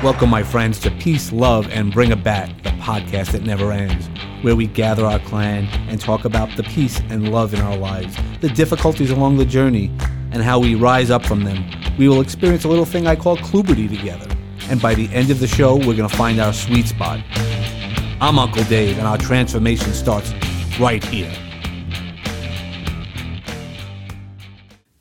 Welcome, my friends, to Peace, Love, and Bring a Bat, the podcast that never ends, where we gather our clan and talk about the peace and love in our lives, the difficulties along the journey, and how we rise up from them. We will experience a little thing I call Kluberty together, and by the end of the show, we're going to find our sweet spot. I'm Uncle Dave, and our transformation starts right here.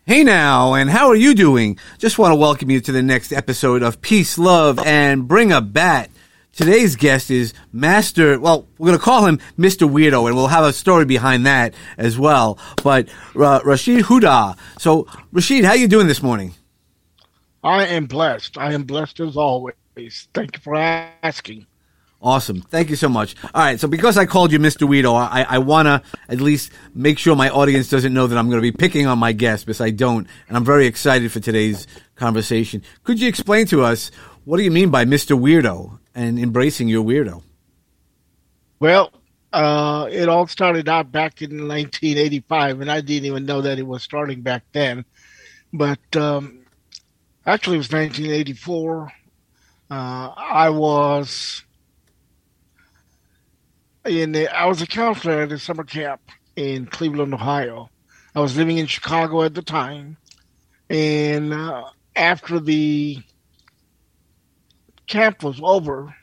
Hey now, and how are you doing? Just want to welcome you to the next episode of Peace, Love, and Bring a Bat. Today's guest is Master, well, we're going to call him Mr. Weirdo, and we'll have a story behind that as well. But uh, Rasheed Hooda. So, Rasheed, how are you doing this morning? I am blessed. I am blessed as always. Thank you for asking. Awesome. Thank you so much. All right. So because I called you Mr. Weirdo, I, I want to at least make sure my audience doesn't know that I'm going to be picking on my guest because I don't. And I'm very excited for today's conversation. Could you explain to us what do you mean by Mr. Weirdo and embracing your weirdo? Well, uh, it all started out back in 1985, and I didn't even know that it was starting back then. But um, actually, it was 1984. Uh, I was the, I was a counselor at a summer camp in Cleveland, Ohio. I was living in Chicago at the time, and uh, after the camp was over,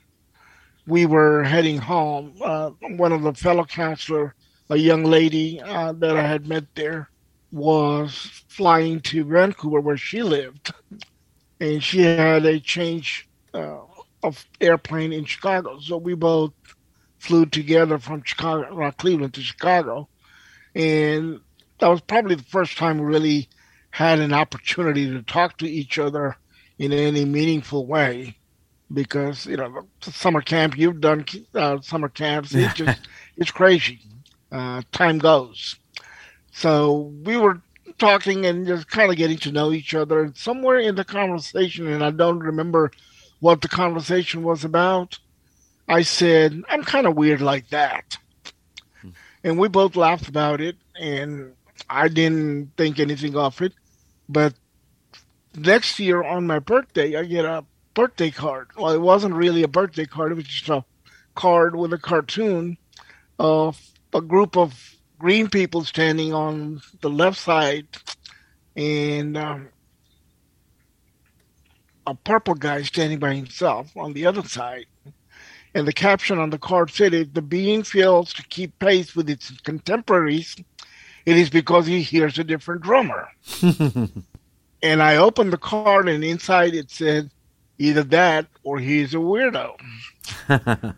we were heading home. Uh, one of the fellow counselor, a young lady uh, that I had met there, was flying to Vancouver where she lived, and she had a change uh, of airplane in Chicago. So we both flew together from Chicago, uh, Cleveland to Chicago, and that was probably the first time we really had an opportunity to talk to each other in any meaningful way. Because you know, summer camp, you've done uh, summer camps. It just it's crazy. Uh, time goes. So we were talking and just kind of getting to know each other. And somewhere in the conversation, and I don't remember what the conversation was about, I said, I'm kind of weird like that. Hmm. And we both laughed about it, and I didn't think anything of it. But next year on my birthday, I get a birthday card. Well, it wasn't really a birthday card, it was just a card with a cartoon of a group of green people standing on the left side and um, a purple guy standing by himself on the other side. And the caption on the card said, if the being fails to keep pace with its contemporaries, it is because he hears a different drummer. and I opened the card, and inside it said, either that or he's a weirdo.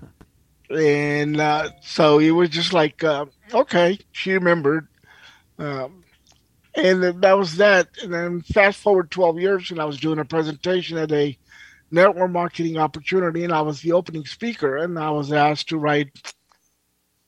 and uh, so it was just like, uh, okay, she remembered. Um, and that was that. And then fast forward 12 years, and I was doing a presentation at a network marketing opportunity, and I was the opening speaker, and I was asked to write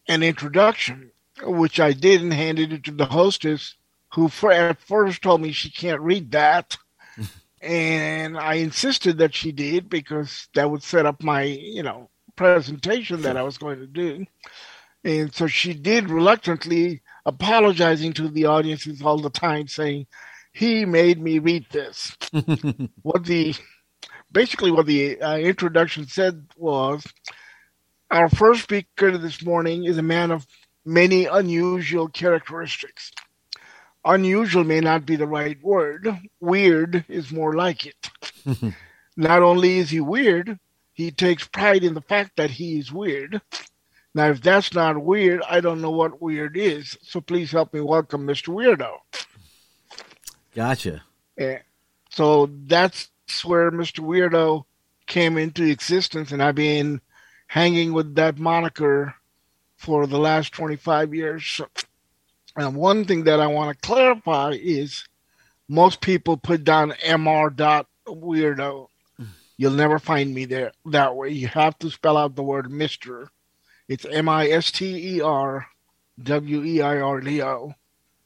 an introduction, which I did and handed it to the hostess, who at first told me she can't read that. and I insisted that she did because that would set up my, you know, presentation that I was going to do. And so she did reluctantly, apologizing to the audiences all the time, saying, he made me read this. what the basically what the uh, introduction said was our first speaker this morning is a man of many unusual characteristics. Unusual may not be the right word. Weird is more like it. not only is he weird, he takes pride in the fact that he is weird. Now, if that's not weird, I don't know what weird is. So please help me welcome Mr. Weirdo. Gotcha. Yeah. So that's where Mr. Weirdo came into existence, and I've been hanging with that moniker for the last 25 years. And one thing that I want to clarify is most people put down Mr. Dot Weirdo. Hmm. You'll never find me there that way. You have to spell out the word Mr. It's M I S T E R W E I R D O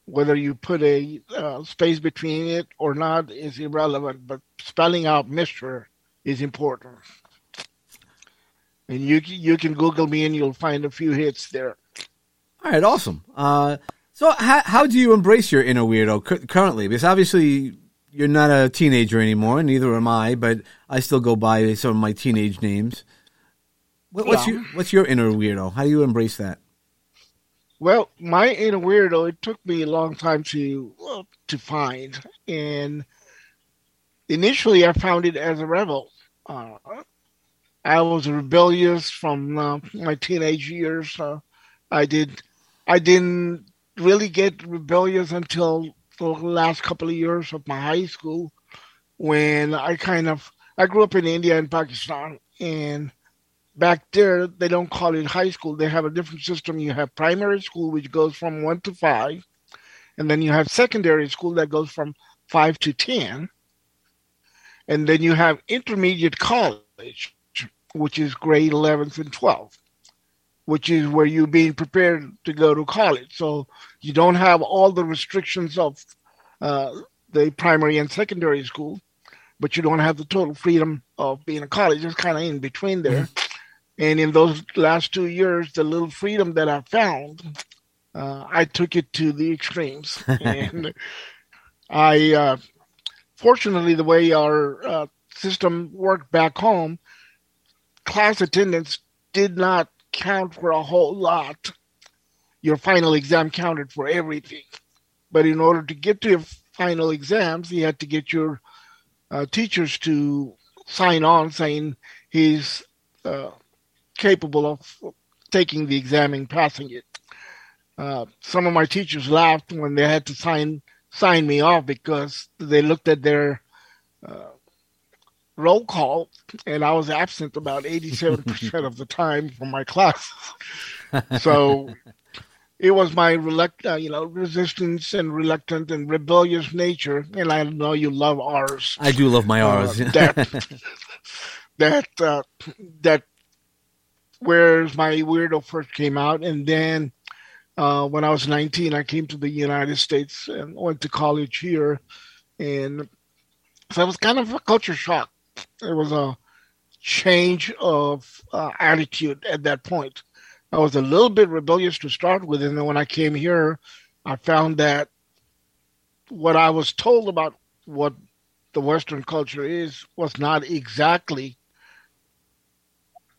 whether you put a uh, space between it or not is irrelevant, but spelling out Mr. is important. And you you can Google me and you'll find a few hits there. All right, awesome. Uh, so how how do you embrace your inner weirdo currently? Because obviously you're not a teenager anymore, neither am I, but I still go by some of my teenage names. What, what's Yeah. your What's your inner weirdo? How do you embrace that? Well, my inner weirdo, it took me a long time to to find, and initially I found it as a rebel. Uh, I was rebellious from uh, my teenage years. Uh, I did, I didn't really get rebellious until the last couple of years of my high school, when I kind of I grew up in India and Pakistan, and back there they don't call it high school. They have a different system. You have primary school which goes from 1 to 5 and then you have secondary school that goes from 5 to 10 and then you have intermediate college which is grade 11th and 12th which is where you're being prepared to go to college. So you don't have all the restrictions of uh, the primary and secondary school but you don't have the total freedom of being a college. It's kind of in between there and in those last two years, the little freedom that I found, uh, I took it to the extremes. and I, uh, fortunately, the way our uh, system worked back home, class attendance did not count for a whole lot. Your final exam counted for everything. But in order to get to your final exams, you had to get your uh, teachers to sign on saying he's uh, capable of taking the exam and passing it. Uh, some of my teachers laughed when they had to sign sign me off because they looked at their uh, roll call and I was absent about 87% of the time from my classes. so it was my relect, uh, you know, resistance and reluctant and rebellious nature, and I know you love ours. I do love my Uh, that that uh, that where my weirdo first came out, and then uh, when I was 19, I came to the United States and went to college here, and so it was kind of a culture shock. It was a change of uh, attitude at that point. I was a little bit rebellious to start with, and then when I came here, I found that what I was told about what the Western culture is was not exactly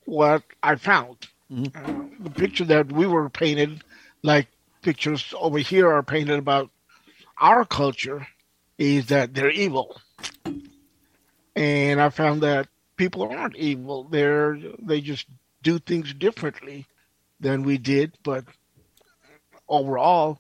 what I found. Mhm. Uh, the picture that we were painted, like pictures over here are painted about our culture, is that they're evil. And I found that people aren't evil. They're they just do things differently than we did, but overall,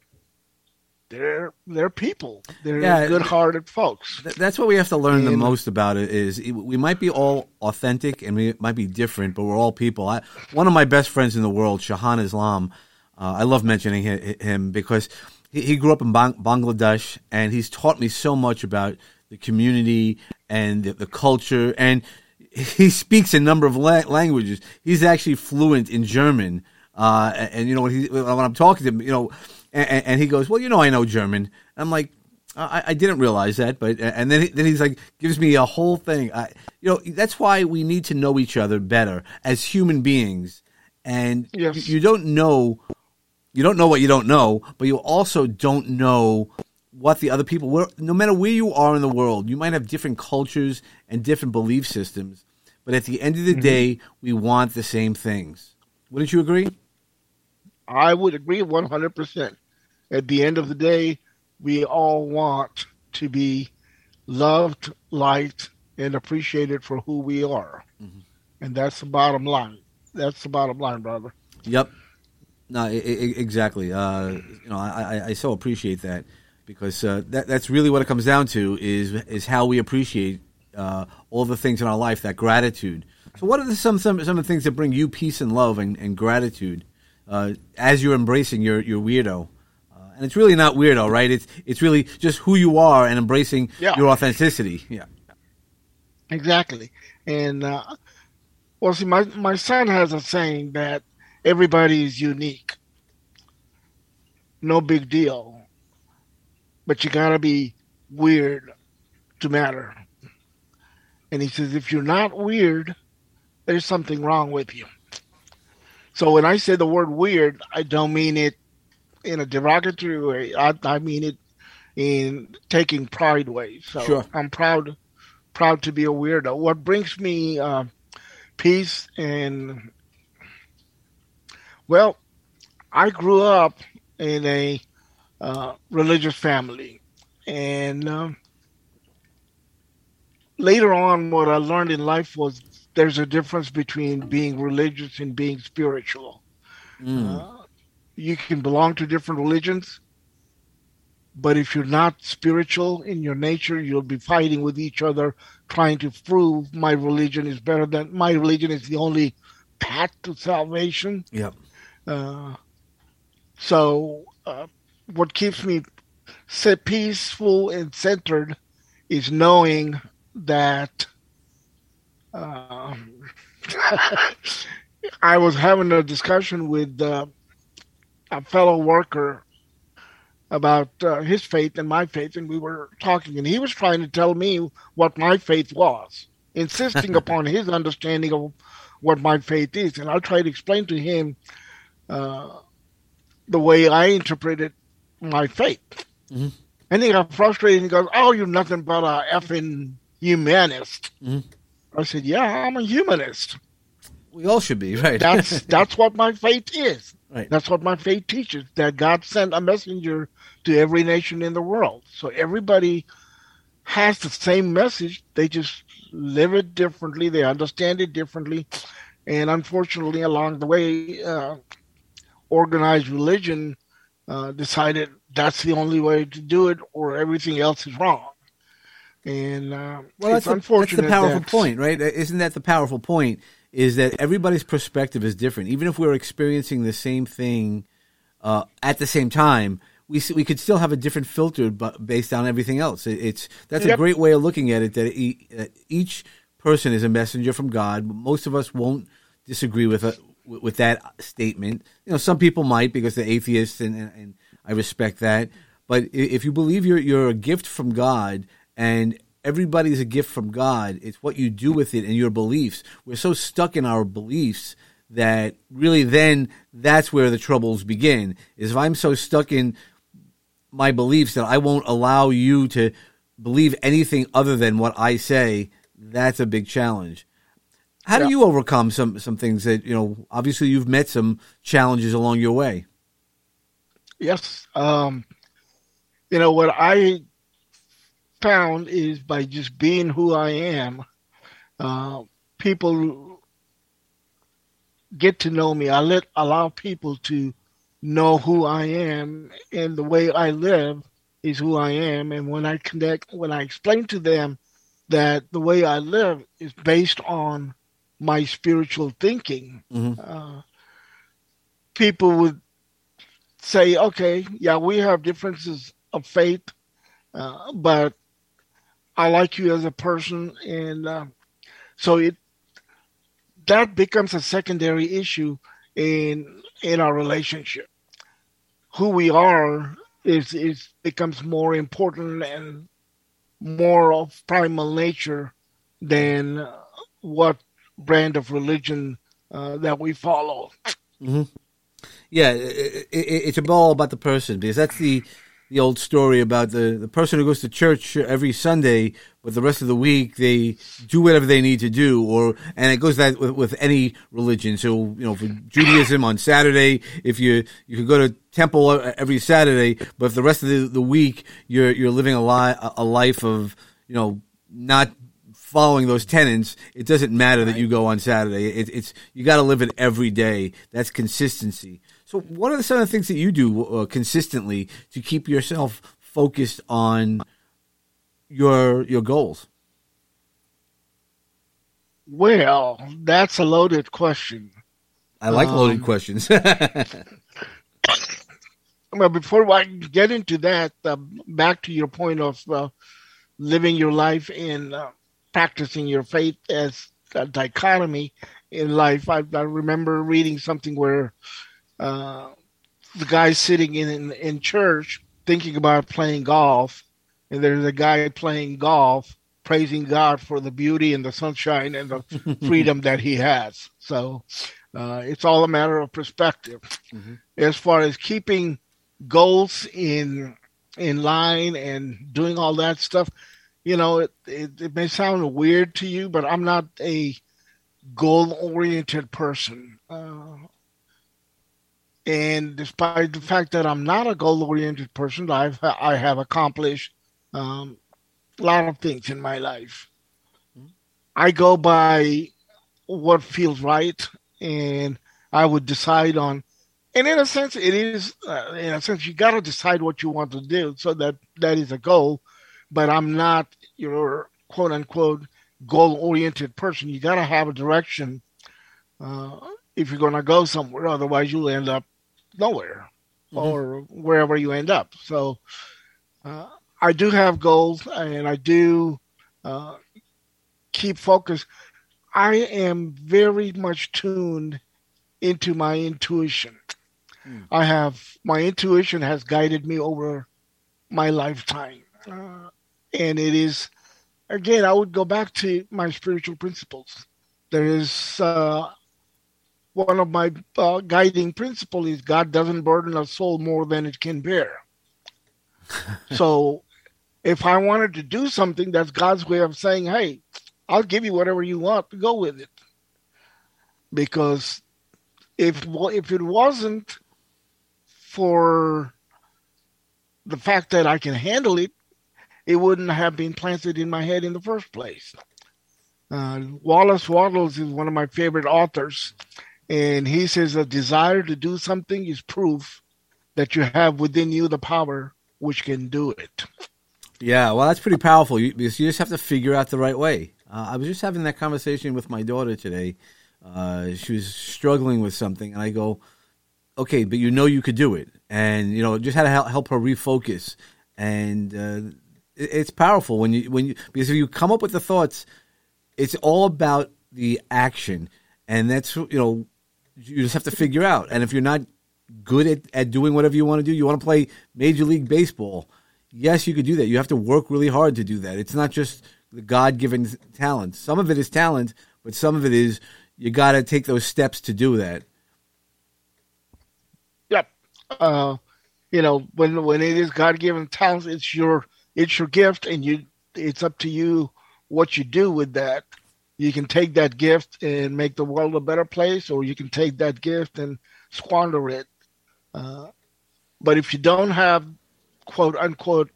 they're they're people. They're Yeah. good-hearted folks. Th- That's what we have to learn the most about it is it- we might be all authentic and we might be different, but we're all people. I, one of my best friends in the world, Shahan Islam, uh, I love mentioning hi- him because he, he grew up in Bang- Bangladesh and he's taught me so much about the community and the, the culture. And he speaks a number of la- languages. He's actually fluent in German. Uh, and, and, you know, when, he, when I'm talking to him, you know, and, and he goes, well, you know, I know German. I'm like, I, I didn't realize that, but and then he, then he's like gives me a whole thing. I, you know, that's why we need to know each other better as human beings. And Yes. you, you don't know, you don't know what you don't know, but you also don't know what the other people. Where, no matter where you are in the world, you might have different cultures and different belief systems, but at the end of the mm-hmm. day, we want the same things. Wouldn't you agree? I would agree 100%. At the end of the day, we all want to be loved, liked, and appreciated for who we are. And that's the bottom line. That's the bottom line, brother. Yep. No, I, I, exactly. Uh, you know, I, I, I so appreciate that because uh, that that's really what it comes down to is is how we appreciate uh, all the things in our life. That gratitude. So, what are the, some some some of the things that bring you peace and love and, and gratitude uh, as you're embracing your your weirdo? And it's really not weirdo, right? It's it's really just who you are and embracing Yeah. your authenticity. Yeah. Exactly. And, uh, well, see, my, my son has a saying that everybody is unique. No big deal. But you got to be weird to matter. And he says, if you're not weird, there's something wrong with you. So when I say the word weird, I don't mean it in a derogatory way. I, I mean it in taking pride ways. So Sure. I'm proud proud to be a weirdo. What brings me uh, peace and well, I grew up in a uh, religious family, and um, later on, what I learned in life was there's a difference between being religious and being spiritual. Mm. Uh, you can belong to different religions, but if you're not spiritual in your nature, you'll be fighting with each other, trying to prove my religion is better than my religion is the only path to salvation. Yep. Uh, so, uh, what keeps me set peaceful and centered is knowing that um, I was having a discussion with uh, a fellow worker about uh, his faith and my faith, and we were talking, and he was trying to tell me what my faith was, insisting upon his understanding of what my faith is, and I tried to explain to him uh, the way I interpreted my faith. Mhm. And he got frustrated and he goes, "Oh, you're nothing but a effing humanist." Mhm. I said, "Yeah, I'm a humanist. We all should be, right? That's that's what my faith is. Right. That's what my faith teaches. That God sent a messenger to every nation in the world. So everybody has the same message. They just live it differently. They understand it differently. And unfortunately, along the way, uh, organized religion uh, decided that's the only way to do it, or everything else is wrong. And uh, Well, it's that's the, that's the powerful that- point, right? Isn't that the powerful point? Is that everybody's perspective is different. Even if we're experiencing the same thing uh, at the same time, we we could still have a different filter, but based on everything else. It, it's that's a great way of looking at it. That e- each person is a messenger from God. Most of us won't disagree with a, with that statement. You know, some people might because they're atheists, and, and, and I respect that. But if you believe you're you're a gift from God, and everybody's a gift from God, it's what you do with it and your beliefs. We're so stuck in our beliefs that really then that's where the troubles begin. Is if I'm so stuck in my beliefs that I won't allow you to believe anything other than what I say, that's a big challenge. How do you overcome some some things that you know? Obviously, you've met some challenges along your way. Yes. Um, you know, what I found is by just being who I am, uh, people get to know me. I let allow people to know who I am and the way I live is who I am. And when I connect, when I explain to them that the way I live is based on my spiritual thinking, Mhm. uh, people would say, okay, yeah, we have differences of faith, uh, but I like you as a person, and uh, so it that becomes a secondary issue in in our relationship. Who we are is is becomes more important and more of primal nature than what brand of religion uh, that we follow. Yeah, it, it, it's all about the person because that's the the old story about the the person who goes to church every Sunday, but the rest of the week they do whatever they need to do, or and it goes that with, with any religion. So you know, for Judaism on Saturday, if you you could go to temple every Saturday, but if the rest of the, the week you're you're living a li- a life of you know not following those tenets, it doesn't matter that you go on Saturday. It, it's you got to live it every day. That's consistency. So, what are some of the things that you do uh, consistently to keep yourself focused on your your goals? Well, that's a loaded question. I like loaded Um, questions. Well, before I get into that, uh, back to your point of uh, living your life and uh, practicing your faith as a dichotomy in life. I, I remember reading something where uh, the guy sitting in, in in church thinking about playing golf, and there's a guy playing golf praising God for the beauty and the sunshine and the freedom that he has. So uh, it's all a matter of perspective. Mhm. As far as keeping goals in in line and doing all that stuff, you know, it, it, it may sound weird to you, but I'm not a goal oriented person. Uh, and despite the fact that I'm not a goal oriented person, I've I have accomplished um, a lot of things in my life. I go by what feels right, and I would decide on. And in a sense, it is. Uh, in a sense, you got to decide what you want to do, so that that is a goal. But I'm not your quote unquote goal oriented person. You got to have a direction uh, if you're going to go somewhere. Otherwise, you'll end up nowhere mm-hmm. or wherever you end up. So uh, I do have goals and I do uh, keep focused. I am very much tuned into my intuition. Mm. I have my intuition has guided me over my lifetime. Uh, and it is again, I would go back to my spiritual principles. There is uh, one of my uh, guiding principles is God doesn't burden a soul more than it can bear. so, if I wanted to do something, that's God's way of saying, "Hey, I'll give you whatever you want. to Go with it." Because if if it wasn't for the fact that I can handle it, it wouldn't have been planted in my head in the first place. Uh, Wallace Wattles is one of my favorite authors, and he says a desire to do something is proof that you have within you the power which can do it. Yeah, well, that's pretty powerful you, because you just have to figure out the right way. Uh, I was just having that conversation with my daughter today. Uh, she was struggling with something, and I go, "Okay, but you know you could do it," and you know, just had to help her refocus. And uh, it's powerful when you when you because if you come up with the thoughts, it's all about the action, and that's you know you just have to figure out. And if you're not good at, at doing whatever you want to do, you want to play Major League Baseball. Yes, you could do that. You have to work really hard to do that. It's not just the God given talent. Some of it is talent, but some of it is you got to take those steps to do that. Yep. Uh, you know, when when it is God given talent, it's your it's your gift and you it's up to you what you do with that you can take that gift and make the world a better place or you can take that gift and squander it. Uh, but if you don't have quote unquote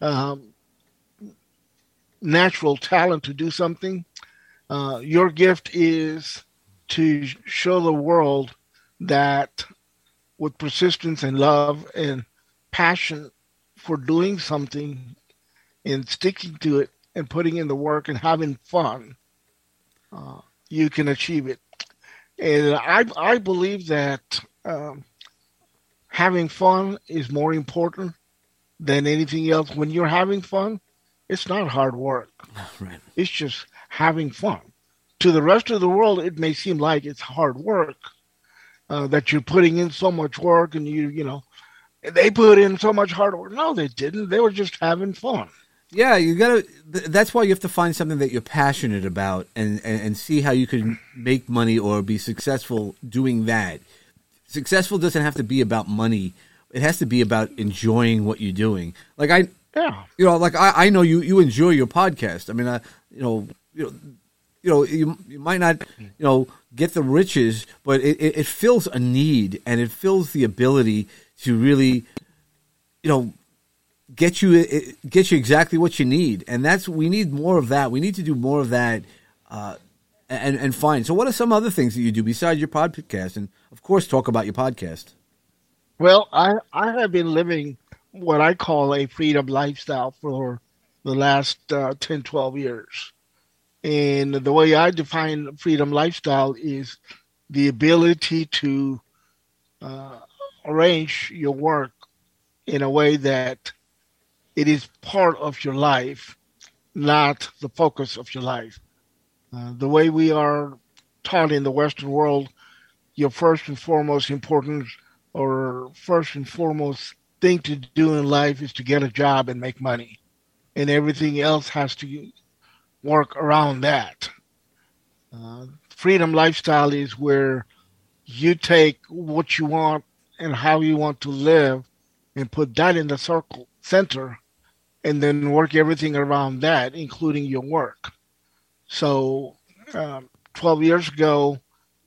um, natural talent to do something uh, your gift is to show the world that with persistence and love and passion for doing something and sticking to it and putting in the work and having fun, uh, you can achieve it. And I I believe that um, having fun is more important than anything else. When you're having fun, it's not hard work. Right. It's just having fun. To the rest of the world, it may seem like it's hard work. Uh, that you're putting in so much work and you you know they put in so much hard work. No, they didn't. They were just having fun. Yeah, you gotta. That's why you have to find something that you're passionate about, and, and, and see how you can make money or be successful doing that. Successful doesn't have to be about money. It has to be about enjoying what you're doing. Like I, yeah, you know, like I, I know you you enjoy your podcast. I mean, I, you know, you know, you know, you, you might not, you know, get the riches, but it, it, it fills a need and it fills the ability to really, you know, get you get you exactly what you need, and that's we need more of that. We need to do more of that, uh, and and fine. So, what are some other things that you do besides your podcast, and of course, talk about your podcast? Well, I I have been living what I call a freedom lifestyle for the last uh, 10, 12 years. And the way I define freedom lifestyle is the ability to uh, arrange your work in a way that it is part of your life, not the focus of your life. Uh, the way we are taught in the Western world, your first and foremost important or first and foremost thing to do in life is to get a job and make money. And everything else has to work around that. Uh, freedom lifestyle is where you take what you want and how you want to live and put that in the circle center and then work everything around that, including your work. So, um, 12 years ago,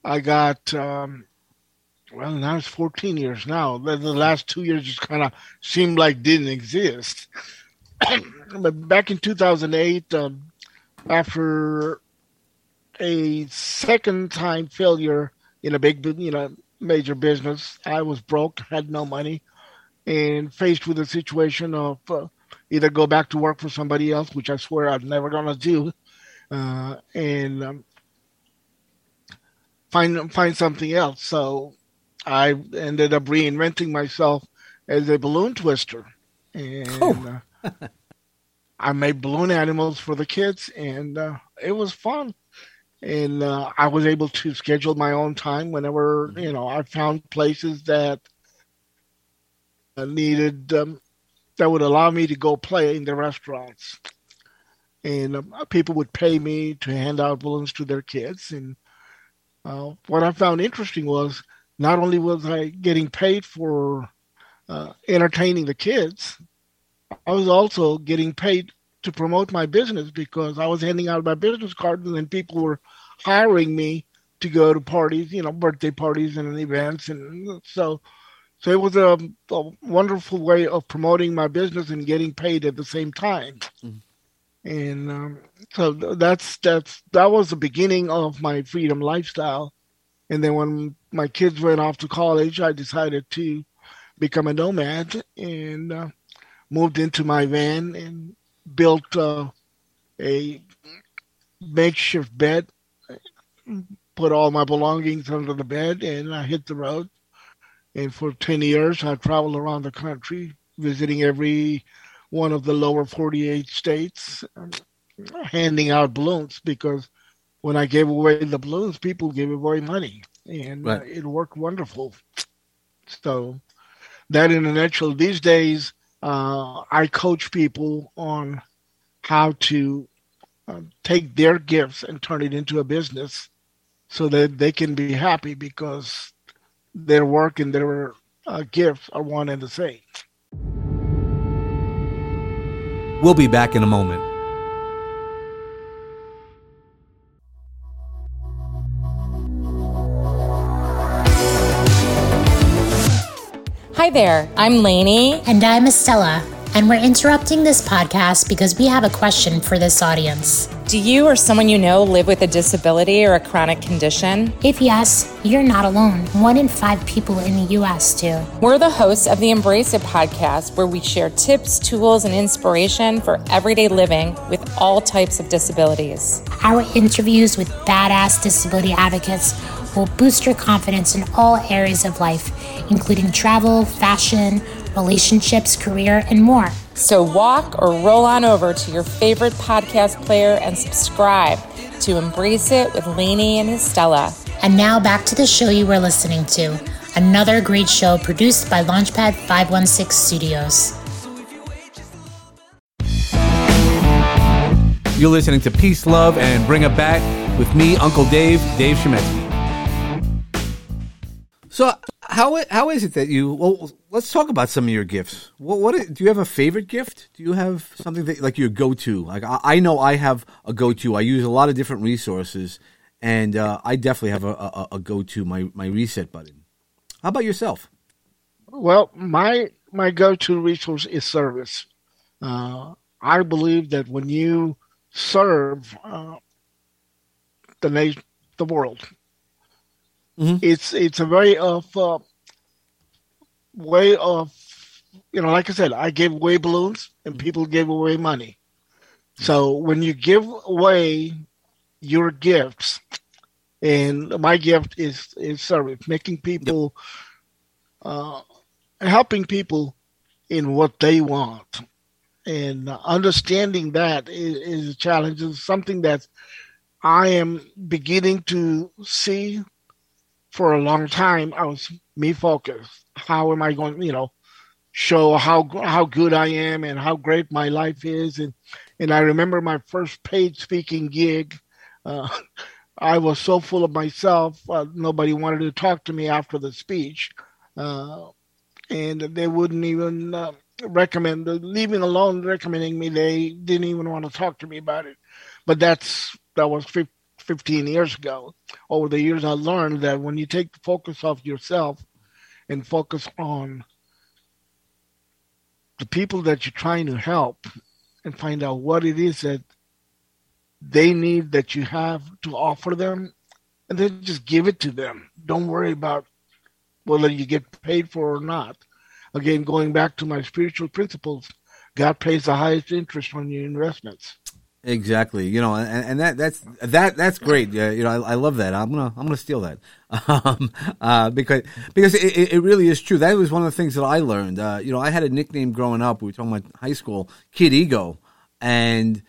I got, um, well, now it's 14 years now. The, the last two years just kind of seemed like didn't exist. but back in 2008, um, after a second time failure in a big, you know, major business, I was broke, had no money, and faced with a situation of uh, either go back to work for somebody else, which I swear I'm never gonna do, uh, and um, find find something else. So I ended up reinventing myself as a balloon twister, and oh. uh, I made balloon animals for the kids, and uh, it was fun. And uh, I was able to schedule my own time whenever you know I found places that needed um, that would allow me to go play in the restaurants. And um, people would pay me to hand out balloons to their kids. And uh, what I found interesting was not only was I getting paid for uh, entertaining the kids, I was also getting paid to promote my business because I was handing out my business cards and people were hiring me to go to parties, you know, birthday parties and events. And so so it was a, a, wonderful way of promoting my business and getting paid at the same time. Mm-hmm. And um, so that's that's that was the beginning of my freedom lifestyle. And then when my kids went off to college, I decided to become a nomad and uh, moved into my van and built uh, a makeshift bed, put all my belongings under the bed, and I hit the road and for 10 years, I traveled around the country, visiting every one of the lower 48 states, um, handing out balloons because when I gave away the balloons, people gave away money, and right. uh, it worked wonderful. So, that in a nutshell, these days, uh, I coach people on how to uh, take their gifts and turn it into a business so that they can be happy because their work and their uh, gifts are one and the same. We'll be back in a moment. Hi there, I'm Lainey. And I'm Estella. And we're interrupting this podcast because we have a question for this audience. Do you or someone you know live with a disability or a chronic condition? If yes, you're not alone. One in five people in the U.S. do. We're the hosts of the Embrace It podcast, where we share tips, tools, and inspiration for everyday living with all types of disabilities. Our interviews with badass disability advocates will boost your confidence in all areas of life, including travel, fashion, relationships, career, and more. So walk or roll on over to your favorite podcast player and subscribe to Embrace It with Lainey and Estella. And now back to the show you were listening to. Another great show produced by Launchpad 516 Studios. You're listening to Peace, Love, and Bring a Bat with me, Uncle Dave, Dave Shemetsky. So how how is it that you? Well, let's talk about some of your gifts. What, what do you have a favorite gift? Do you have something that like your go to? Like I, I, know I have a go to. I use a lot of different resources, and uh, I definitely have a, a, a go to my my reset button. How about yourself? Well, my my go to resource is service. Uh, I believe that when you serve uh, the nation, the world, Mm-hmm. It's it's a very of uh, way of you know, like I said, I gave away balloons and mm-hmm. people gave away money. So when you give away your gifts, and my gift is is service, making people, uh, helping people in what they want, and understanding that is, is a challenge. Is something that I am beginning to see for a long time, I was me focused. How am I going, you know, show how how good I am and how great my life is? And and I remember my first paid speaking gig. Uh, I was so full of myself, uh, nobody wanted to talk to me after the speech, uh, and they wouldn't even uh, recommend leaving alone recommending me. They didn't even want to talk to me about it. But that's that was 15 years ago. Over the years, I learned that when you take the focus off yourself and focus on the people that you're trying to help and find out what it is that they need that you have to offer them and then just give it to them. Don't worry about whether you get paid for or not. Again, going back to my spiritual principles, God pays the highest interest on your investments. Exactly, you know, and, and that that's that that's great. Uh, you know, I, I, love that. I'm gonna I'm gonna steal that um, uh, because because it, it really is true. That was one of the things that I learned. Uh, you know, I had a nickname growing up. We were talking about high school, Kid Ego, and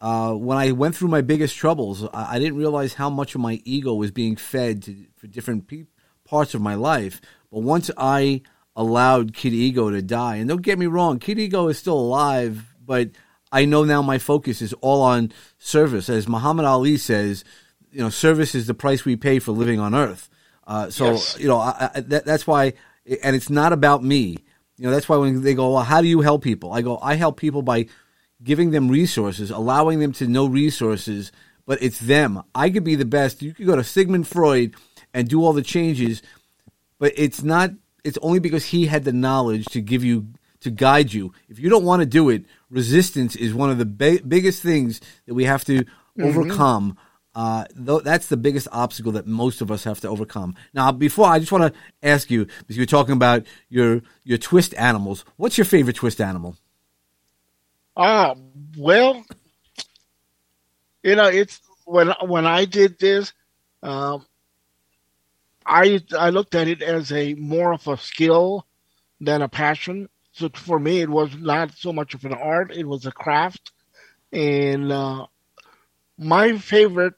uh, when I went through my biggest troubles, I, I, didn't realize how much of my ego was being fed to, for different pe- parts of my life. But once I allowed Kid Ego to die, and don't get me wrong, Kid Ego is still alive, but I know now my focus is all on service. As Muhammad Ali says, you know, service is the price we pay for living on earth. Uh, so, yes. you know, I, I, that, that's why, and it's not about me. You know, that's why when they go, well, how do you help people? I go, I help people by giving them resources, allowing them to know resources, but it's them. I could be the best. You could go to Sigmund Freud and do all the changes, but it's not, it's only because he had the knowledge to give you, to guide you. If you don't want to do it, resistance is one of the ba- biggest things that we have to mm-hmm. overcome. Uh, th- that's the biggest obstacle that most of us have to overcome. Now, before I just want to ask you, because you're talking about your your twist animals. What's your favorite twist animal? Ah, uh, well, you know, it's when when I did this, um, I I looked at it as a more of a skill than a passion so for me, it was not so much of an art; it was a craft. And uh, my favorite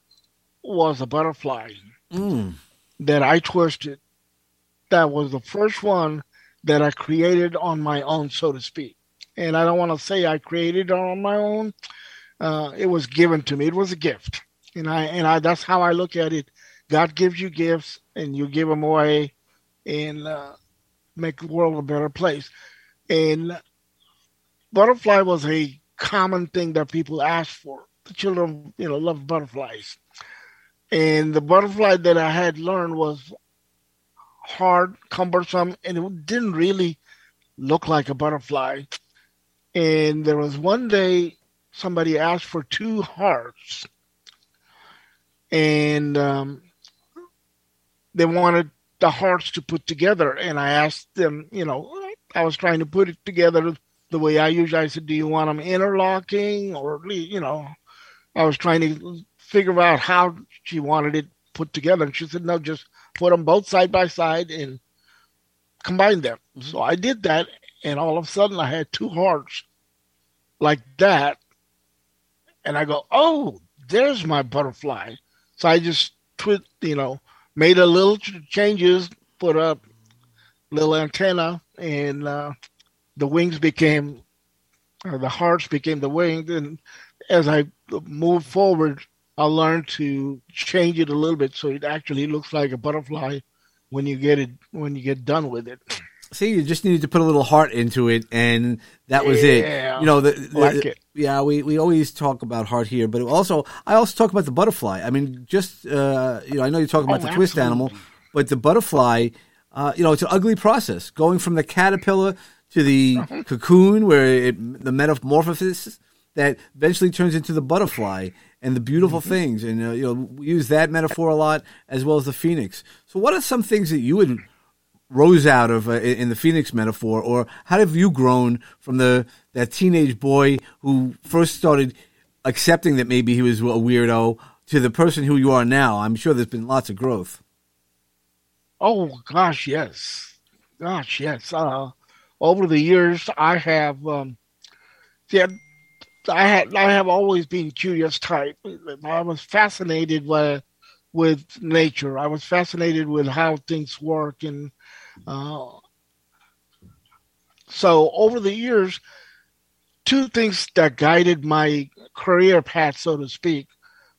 was a butterfly mm. that I twisted. That was the first one that I created on my own, so to speak. And I don't want to say I created it on my own. Uh, it was given to me. It was a gift, and I and I that's how I look at it. God gives you gifts, and you give them away, and uh, make the world a better place. And butterfly was a common thing that people asked for. The children, you know, love butterflies. And the butterfly that I had learned was hard, cumbersome, and it didn't really look like a butterfly. And there was one day somebody asked for two hearts, and um, they wanted the hearts to put together. And I asked them, you know, I was trying to put it together the way I usually. I said, "Do you want them interlocking or you know?" I was trying to figure out how she wanted it put together, and she said, "No, just put them both side by side and combine them." So I did that, and all of a sudden, I had two hearts like that, and I go, "Oh, there's my butterfly." So I just twist, you know, made a little changes, put a little antenna and uh, the wings became, or the hearts became the wings. And as I moved forward, I learned to change it a little bit so it actually looks like a butterfly when you get it when you get done with it. See, you just needed to put a little heart into it, and that was yeah, it. You know, the, the, like it. yeah, we, we always talk about heart here, but also I also talk about the butterfly. I mean, just uh, you know, I know you're talking about oh, the twist animal, but the butterfly uh, you know, it's an ugly process going from the caterpillar to the cocoon, where it, the metamorphosis that eventually turns into the butterfly and the beautiful mm-hmm. things. And uh, you know, we use that metaphor a lot as well as the phoenix. So, what are some things that you would rose out of uh, in the phoenix metaphor, or how have you grown from the that teenage boy who first started accepting that maybe he was a weirdo to the person who you are now? I'm sure there's been lots of growth. Oh gosh, yes, gosh, yes. Uh, over the years, I have, um, yeah, I had, I have always been curious type. I was fascinated with with nature. I was fascinated with how things work, and uh, so over the years, two things that guided my career path, so to speak.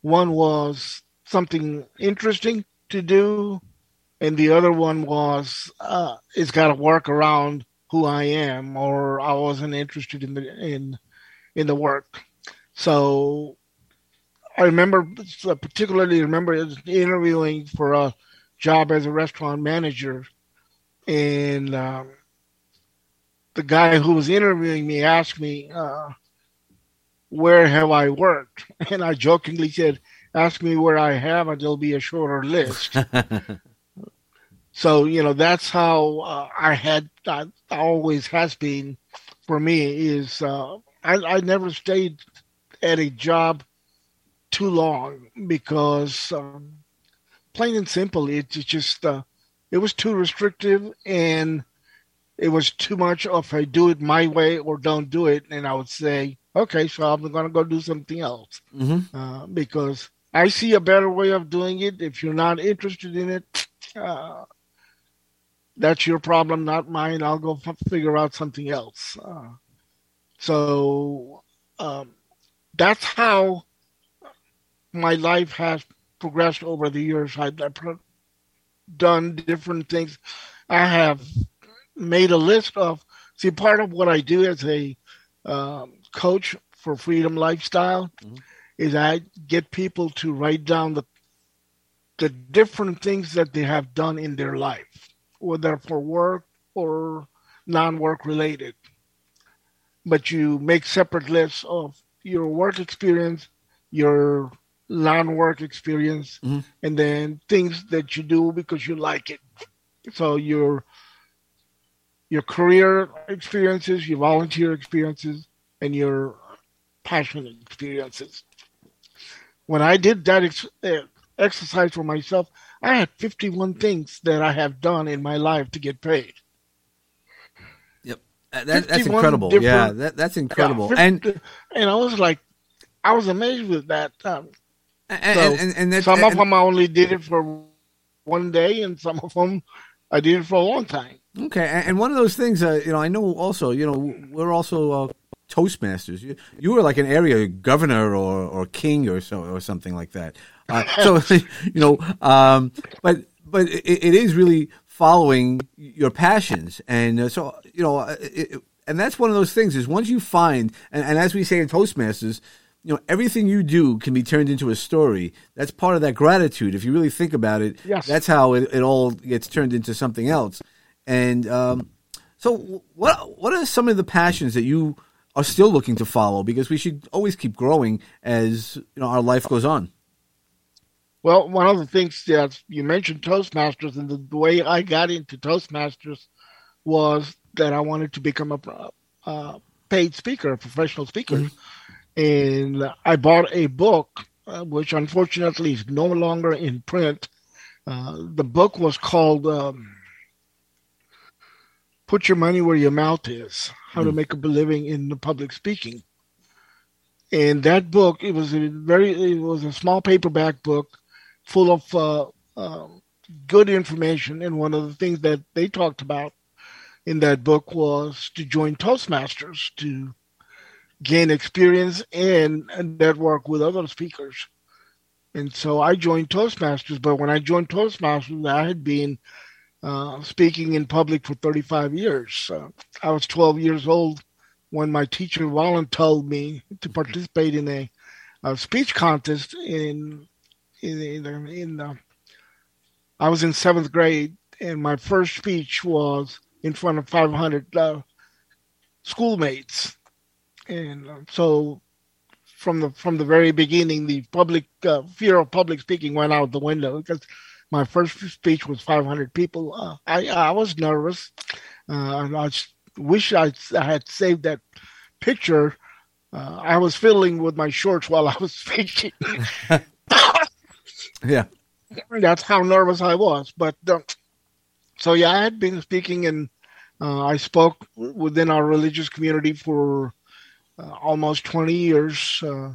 One was something interesting to do and the other one was uh, it's got to work around who I am, or I wasn't interested in the in in the work. So I remember, particularly remember interviewing for a job as a restaurant manager, and um, the guy who was interviewing me asked me, uh, "Where have I worked?" And I jokingly said, "Ask me where I have, and there'll be a shorter list." so you know that's how uh, I had I always has been for me is uh, I, I never stayed at a job too long because um, plain and simple it, it just uh, it was too restrictive and it was too much of a do it my way or don't do it. And i would say okay so i'm going to go do something else. Mm-hmm. uh, because i see a better way of doing it. If you're not interested in it uh, that's your problem not mine i'll go f- figure out something else uh, so um, that's how my life has progressed over the years. I've, I've done different things. I have made a list of. See, part of what I do as a um, coach for Freedom Lifestyle mm-hmm. is I get people to write down the the different things that they have done in their life, whether for work or non-work related. But you make separate lists of your work experience, your non work experience, mm-hmm. and then things that you do because you like it. So your your career experiences, your volunteer experiences, and your passion experiences. When I did that ex- uh, exercise for myself, I had 51 things that I have done in my life to get paid. Yep, that, that's incredible. Yeah, that, that's incredible. Yeah, 50, and and I was like, I was amazed with that. Um, and, and, and, and some of them I only did it for one day, and some of them I did it for a long time. Okay, and one of those things, uh, you know, I know also, you know, we're also uh, Toastmasters. You, you were like an area governor or, or king or so or something like that. Uh, so you know, um, but but it, it is really following your passions, and uh, so you know, uh, it, and that's one of those things is once you find, and, and as we say in Toastmasters, you know everything you do can be turned into a story. That's part of that gratitude. If you really think about it yes. that's how it, it all gets turned into something else. And um, so what what are some of the passions that you are still looking to follow? Because we should always keep growing as you know our life goes on well one of the things that you mentioned toastmasters and the, the way i got into toastmasters was that i wanted to become a uh, paid speaker a professional speaker mm-hmm and I bought a book, uh, which unfortunately is no longer in print. Uh, the book was called um, "Put Your Money Where Your Mouth Is: How mm. to hmm. Make a Living in the Public Speaking." And that book, it was a very, it was a small paperback book, full of uh, um, good information. And one of the things that they talked about in that book was to join Toastmasters to gain experience and network with other speakers. And so I joined Toastmasters, but when I joined Toastmasters, I had been uh, speaking in public for 35 years. Uh, I was 12 years old when my teacher volunteered me to participate in a, a speech contest in in in, in the, I was in seventh grade, and my first speech was in front of 500 uh, schoolmates and um, so from the from the very beginning, the public uh, fear of public speaking went out the window because my first speech was 500 people. Uh, I I was nervous. Uh, I wish I, I had saved that picture. Uh, I was fiddling with my shorts while I was speaking. yeah, that's how nervous I was. But uh, so yeah, I had been speaking and uh, I spoke within our religious community for uh, almost 20 years, uh,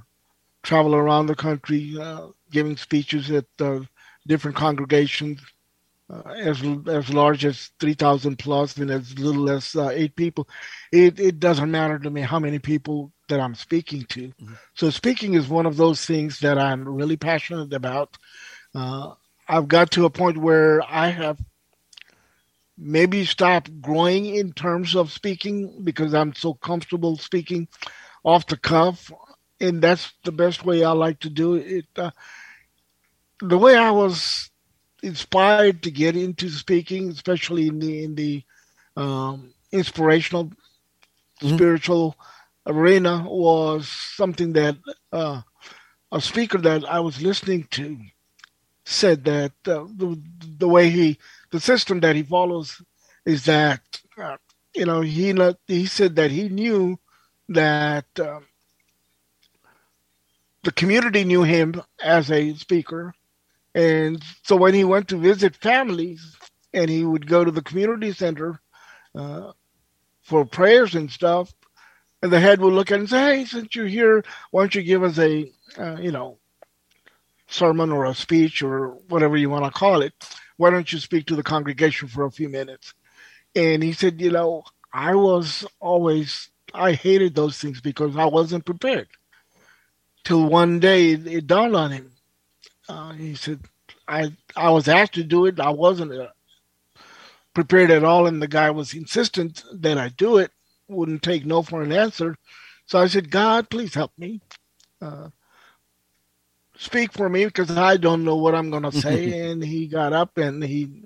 travel around the country, uh, giving speeches at different congregations, as as large as 3,000 plus and as little as eight people. It it doesn't matter to me how many people that I'm speaking to. Mm-hmm. So speaking is one of those things that I'm really passionate about. Uh, I've got to a point where I have maybe stop growing in terms of speaking because I'm so comfortable speaking off the cuff, and that's the best way I like to do it. Uh, the way I was inspired to get into speaking, especially in the in the um, inspirational, mm-hmm. spiritual arena, was something that uh, a speaker that I was listening to said that uh, the the way he the system that he follows is that uh, you know he he said that he knew that um, the community knew him as a speaker and so when he went to visit families and he would go to the community center uh, for prayers and stuff, and the head would look at him and say, "Hey, since you're here, why don't you give us a, uh, you know, sermon or a speech or whatever you want to call it? Why don't you speak to the congregation for a few minutes?" And he said, "You know, I was always I hated those things because I wasn't prepared." Till one day it dawned on him uh, he said, I I was asked to do it. I wasn't uh, prepared at all, and the guy was insistent that I do it. Wouldn't take no for an answer. So I said, God, please help me. Uh, speak for me because I don't know what I'm going to say. and he got up and he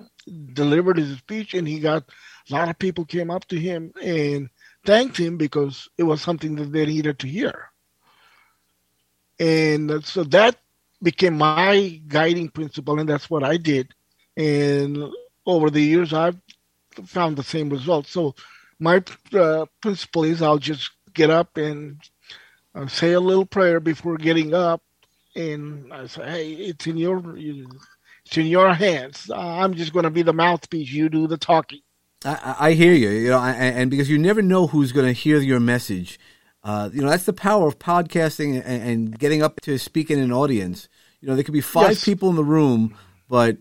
delivered his speech, and he got a lot of people came up to him and thanked him because it was something that they needed to hear. And so that became my guiding principle, and that's what I did. And over the years, I've found the same results. So my uh, principle is I'll just get up and uh, say a little prayer before getting up, and I say, "Hey, it's in your it's in your hands. I'm just going to be the mouthpiece. You do the talking." I, I hear you. You know, and, and because you never know who's going to hear your message. Uh, you know, that's the power of podcasting and, and, getting up to speak in an audience. You know, there could be five yes. people in the room, but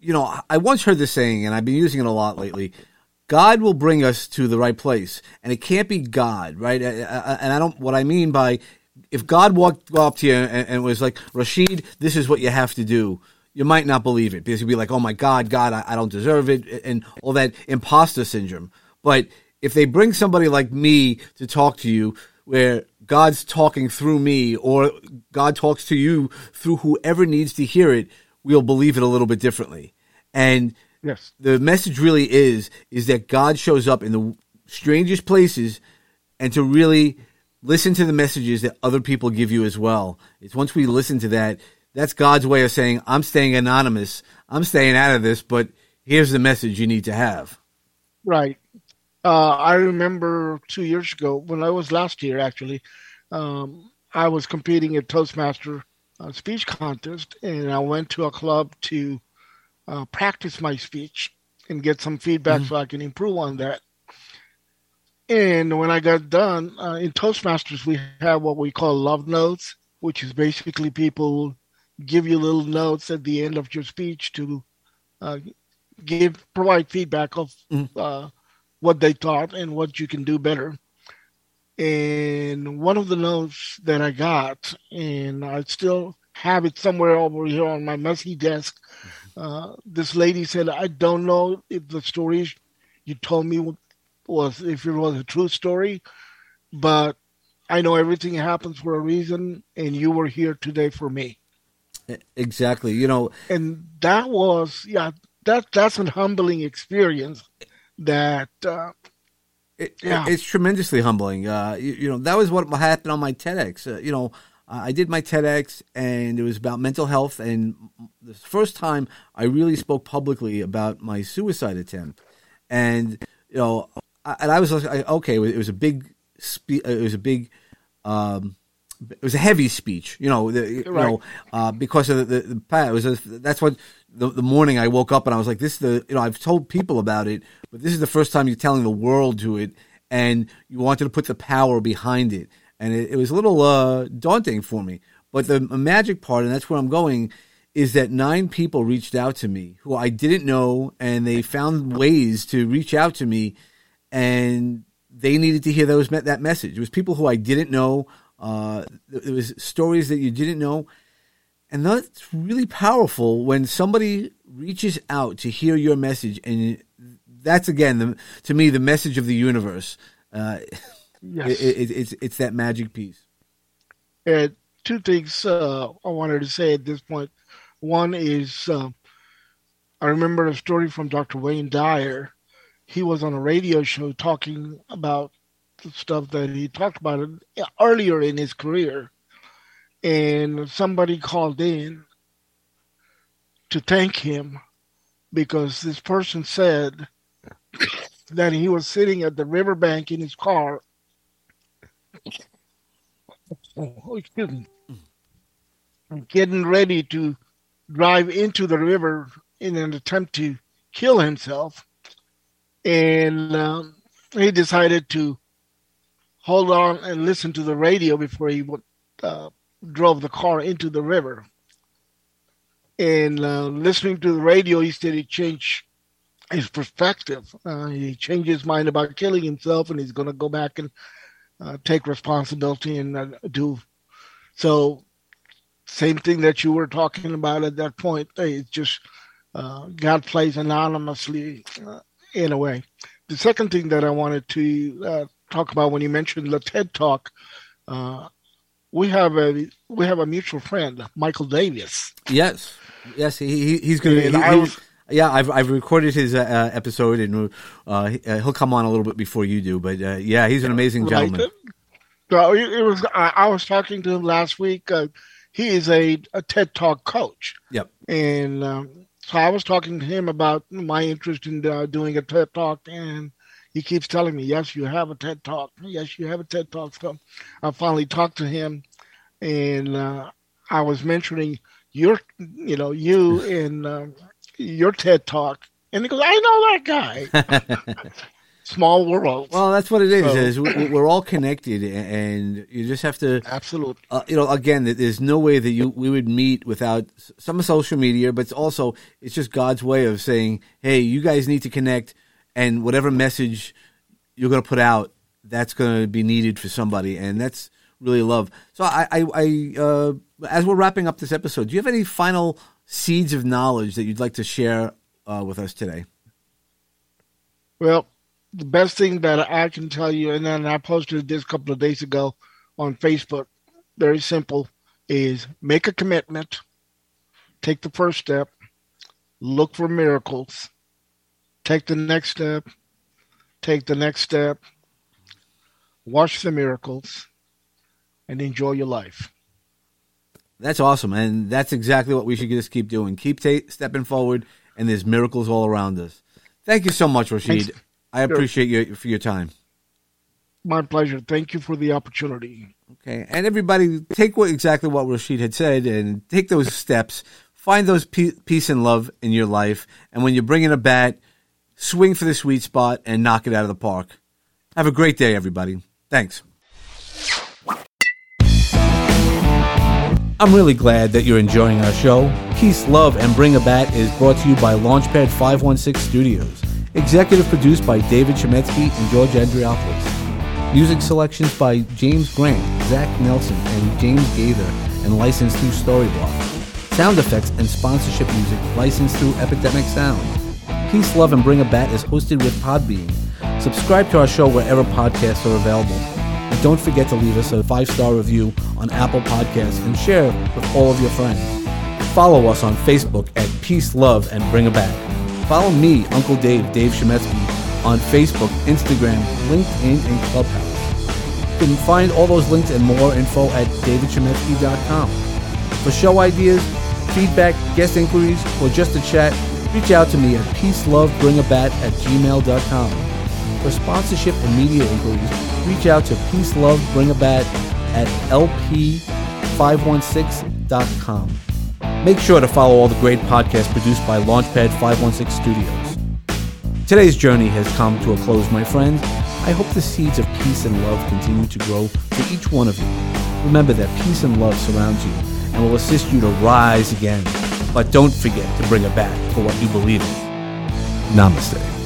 you know, I once heard this saying, and I've been using it a lot lately. God will bring us to the right place, and it can't be God, right? And I don't. What I mean by if God walked up to you and, and was like, Rasheed, this is what you have to do you might not believe it because you'd be like, oh my God, God, I, I, don't deserve it, and all that imposter syndrome. But if they bring somebody like me to talk to you, where God's talking through me or God talks to you through whoever needs to hear it, we'll believe it a little bit differently. And yes. the message really is is that God shows up in the strangest places and to really listen to the messages that other people give you as well. It's once we listen to that, that's God's way of saying, I'm staying anonymous. I'm staying out of this, but here's the message you need to have. Right. Uh, I remember two years ago when I was last year actually, um, I was competing at Toastmaster uh, speech contest, and I went to a club to uh, practice my speech and get some feedback mm-hmm. so I can improve on that. And when I got done uh, in Toastmasters, we have what we call love notes, which is basically people give you little notes at the end of your speech to uh, give provide feedback of mm-hmm what they thought and what you can do better. And one of the notes that I got, and I still have it somewhere over here on my messy desk. Uh, this lady said, "I don't know if the story you told me was if it was a true story, but I know everything happens for a reason, and you were here today for me." Exactly. You know, and that was yeah, that that's a humbling experience that uh, it, yeah. it's tremendously humbling. Uh, you, you, know, that was what happened on my TEDx. Uh, you know, I did my TEDx, and it was about mental health. And the first time I really spoke publicly about my suicide attempt, and you know, I, and I was like, okay, it was a big, spe- it was a big. Um, it was a heavy speech, you know, the, you right. know, uh, because of the, the, the it was a, that's what the, the morning I woke up and I was like, this is the, you know, I've told people about it, but this is the first time you're telling the world to it, and you wanted to put the power behind it, and it, it was a little uh, daunting for me. But the magic part, and that's where I'm going, is that nine people reached out to me who I didn't know, and they found ways to reach out to me, and they needed to hear those that message. It was people who I didn't know. Uh, was stories that you didn't know, and that's really powerful when somebody reaches out to hear your message, and that's again, the, to me, the message of the universe. Uh, yes. It, it, it's it's that magic piece. And two things uh, I wanted to say at this point. One is uh, I remember a story from Dr. Wayne Dyer. He was on a radio show talking about stuff that he talked about earlier in his career. And somebody called in to thank him because this person said that he was sitting at the riverbank in his car. Oh, excuse me. Getting ready to drive into the river in an attempt to kill himself. And um, he decided to hold on and listen to the radio before he uh, drove the car into the river. And uh, listening to the radio, he said he changed his perspective. Uh, he changed his mind about killing himself, and he's going to go back and uh, take responsibility and uh, do. So, same thing that you were talking about at that point. It's just uh, God plays anonymously in a way. The second thing that I wanted to uh, talk about when you mentioned the TED Talk, uh, we have a we have a mutual friend, Michael Davis. Yes, yes, he, he's going to. He, yeah, I've I've recorded his uh, uh, episode, and uh, he'll come on a little bit before you do. But uh, yeah, he's an amazing gentleman. Right. So it was. I, was talking to him last week. Uh, he is a, a TED Talk coach. Yep. And um, so I was talking to him about my interest in uh, doing a TED Talk, and he keeps telling me, "Yes, you have a TED Talk. Yes, you have a TED Talk." So I finally talked to him, and uh, I was mentioning your, you know, you and uh, your TED Talk, and he goes, "I know that guy." small world. Well, that's what it is. So. is we're all connected, and you just have to absolutely. Uh, you know, again, there's no way that you we would meet without some social media, but it's also it's just God's way of saying, "Hey, you guys need to connect," and whatever message you're going to put out, that's going to be needed for somebody, and that's really love. So, I, I, I uh, as we're wrapping up this episode, do you have any final seeds of knowledge that you'd like to share uh, with us today? Well, the best thing that I can tell you, and then I posted this a couple of days ago on Facebook, very simple, is make a commitment, take the first step, look for miracles, take the next step, take the next step, watch the miracles, and enjoy your life. That's awesome, and that's exactly what we should just keep doing. Keep stepping forward, and there's miracles all around us. Thank you so much, Rasheed. Thanks. I appreciate you for your time. My pleasure. Thank you for the opportunity. Okay, and everybody, take what exactly what Rasheed had said, and take those steps. Find those peace and love in your life, and when you're bringing a bat, swing for the sweet spot and knock it out of the park. Have a great day, everybody. Thanks. I'm really glad that you're enjoying our show. Peace, Love, and Bring a Bat is brought to you by Launchpad 516 Studios. Executive produced by David Chemetsky and George Andriopoulos. Music selections by James Grant, Zach Nelson, and James Gaither, and licensed through Storyblocks. Sound effects and sponsorship music licensed through Epidemic Sound. Peace, Love, and Bring a Bat is hosted with Podbean. Subscribe to our show wherever podcasts are available. And don't forget to leave us a five star review on Apple Podcasts and share with all of your friends. Follow us on Facebook at Peace, Love, and Bring a Bat. Follow me, Uncle Dave, Dave Shemetsky, on Facebook, Instagram, LinkedIn, and Clubhouse. You can find all those links and more info at davidshemetsky.com. For show ideas, feedback, guest inquiries, or just a chat, reach out to me at peacelovebringabat at gmail.com. For sponsorship and media inquiries, reach out to peacelovebringabat at lp516.com. Make sure to follow all the great podcasts produced by Launchpad 516 Studios. Today's journey has come to a close, my friends. I hope the seeds of peace and love continue to grow for each one of you. Remember that peace and love surrounds you and will assist you to rise again. But don't forget to bring a bat for what you believe in. Namaste.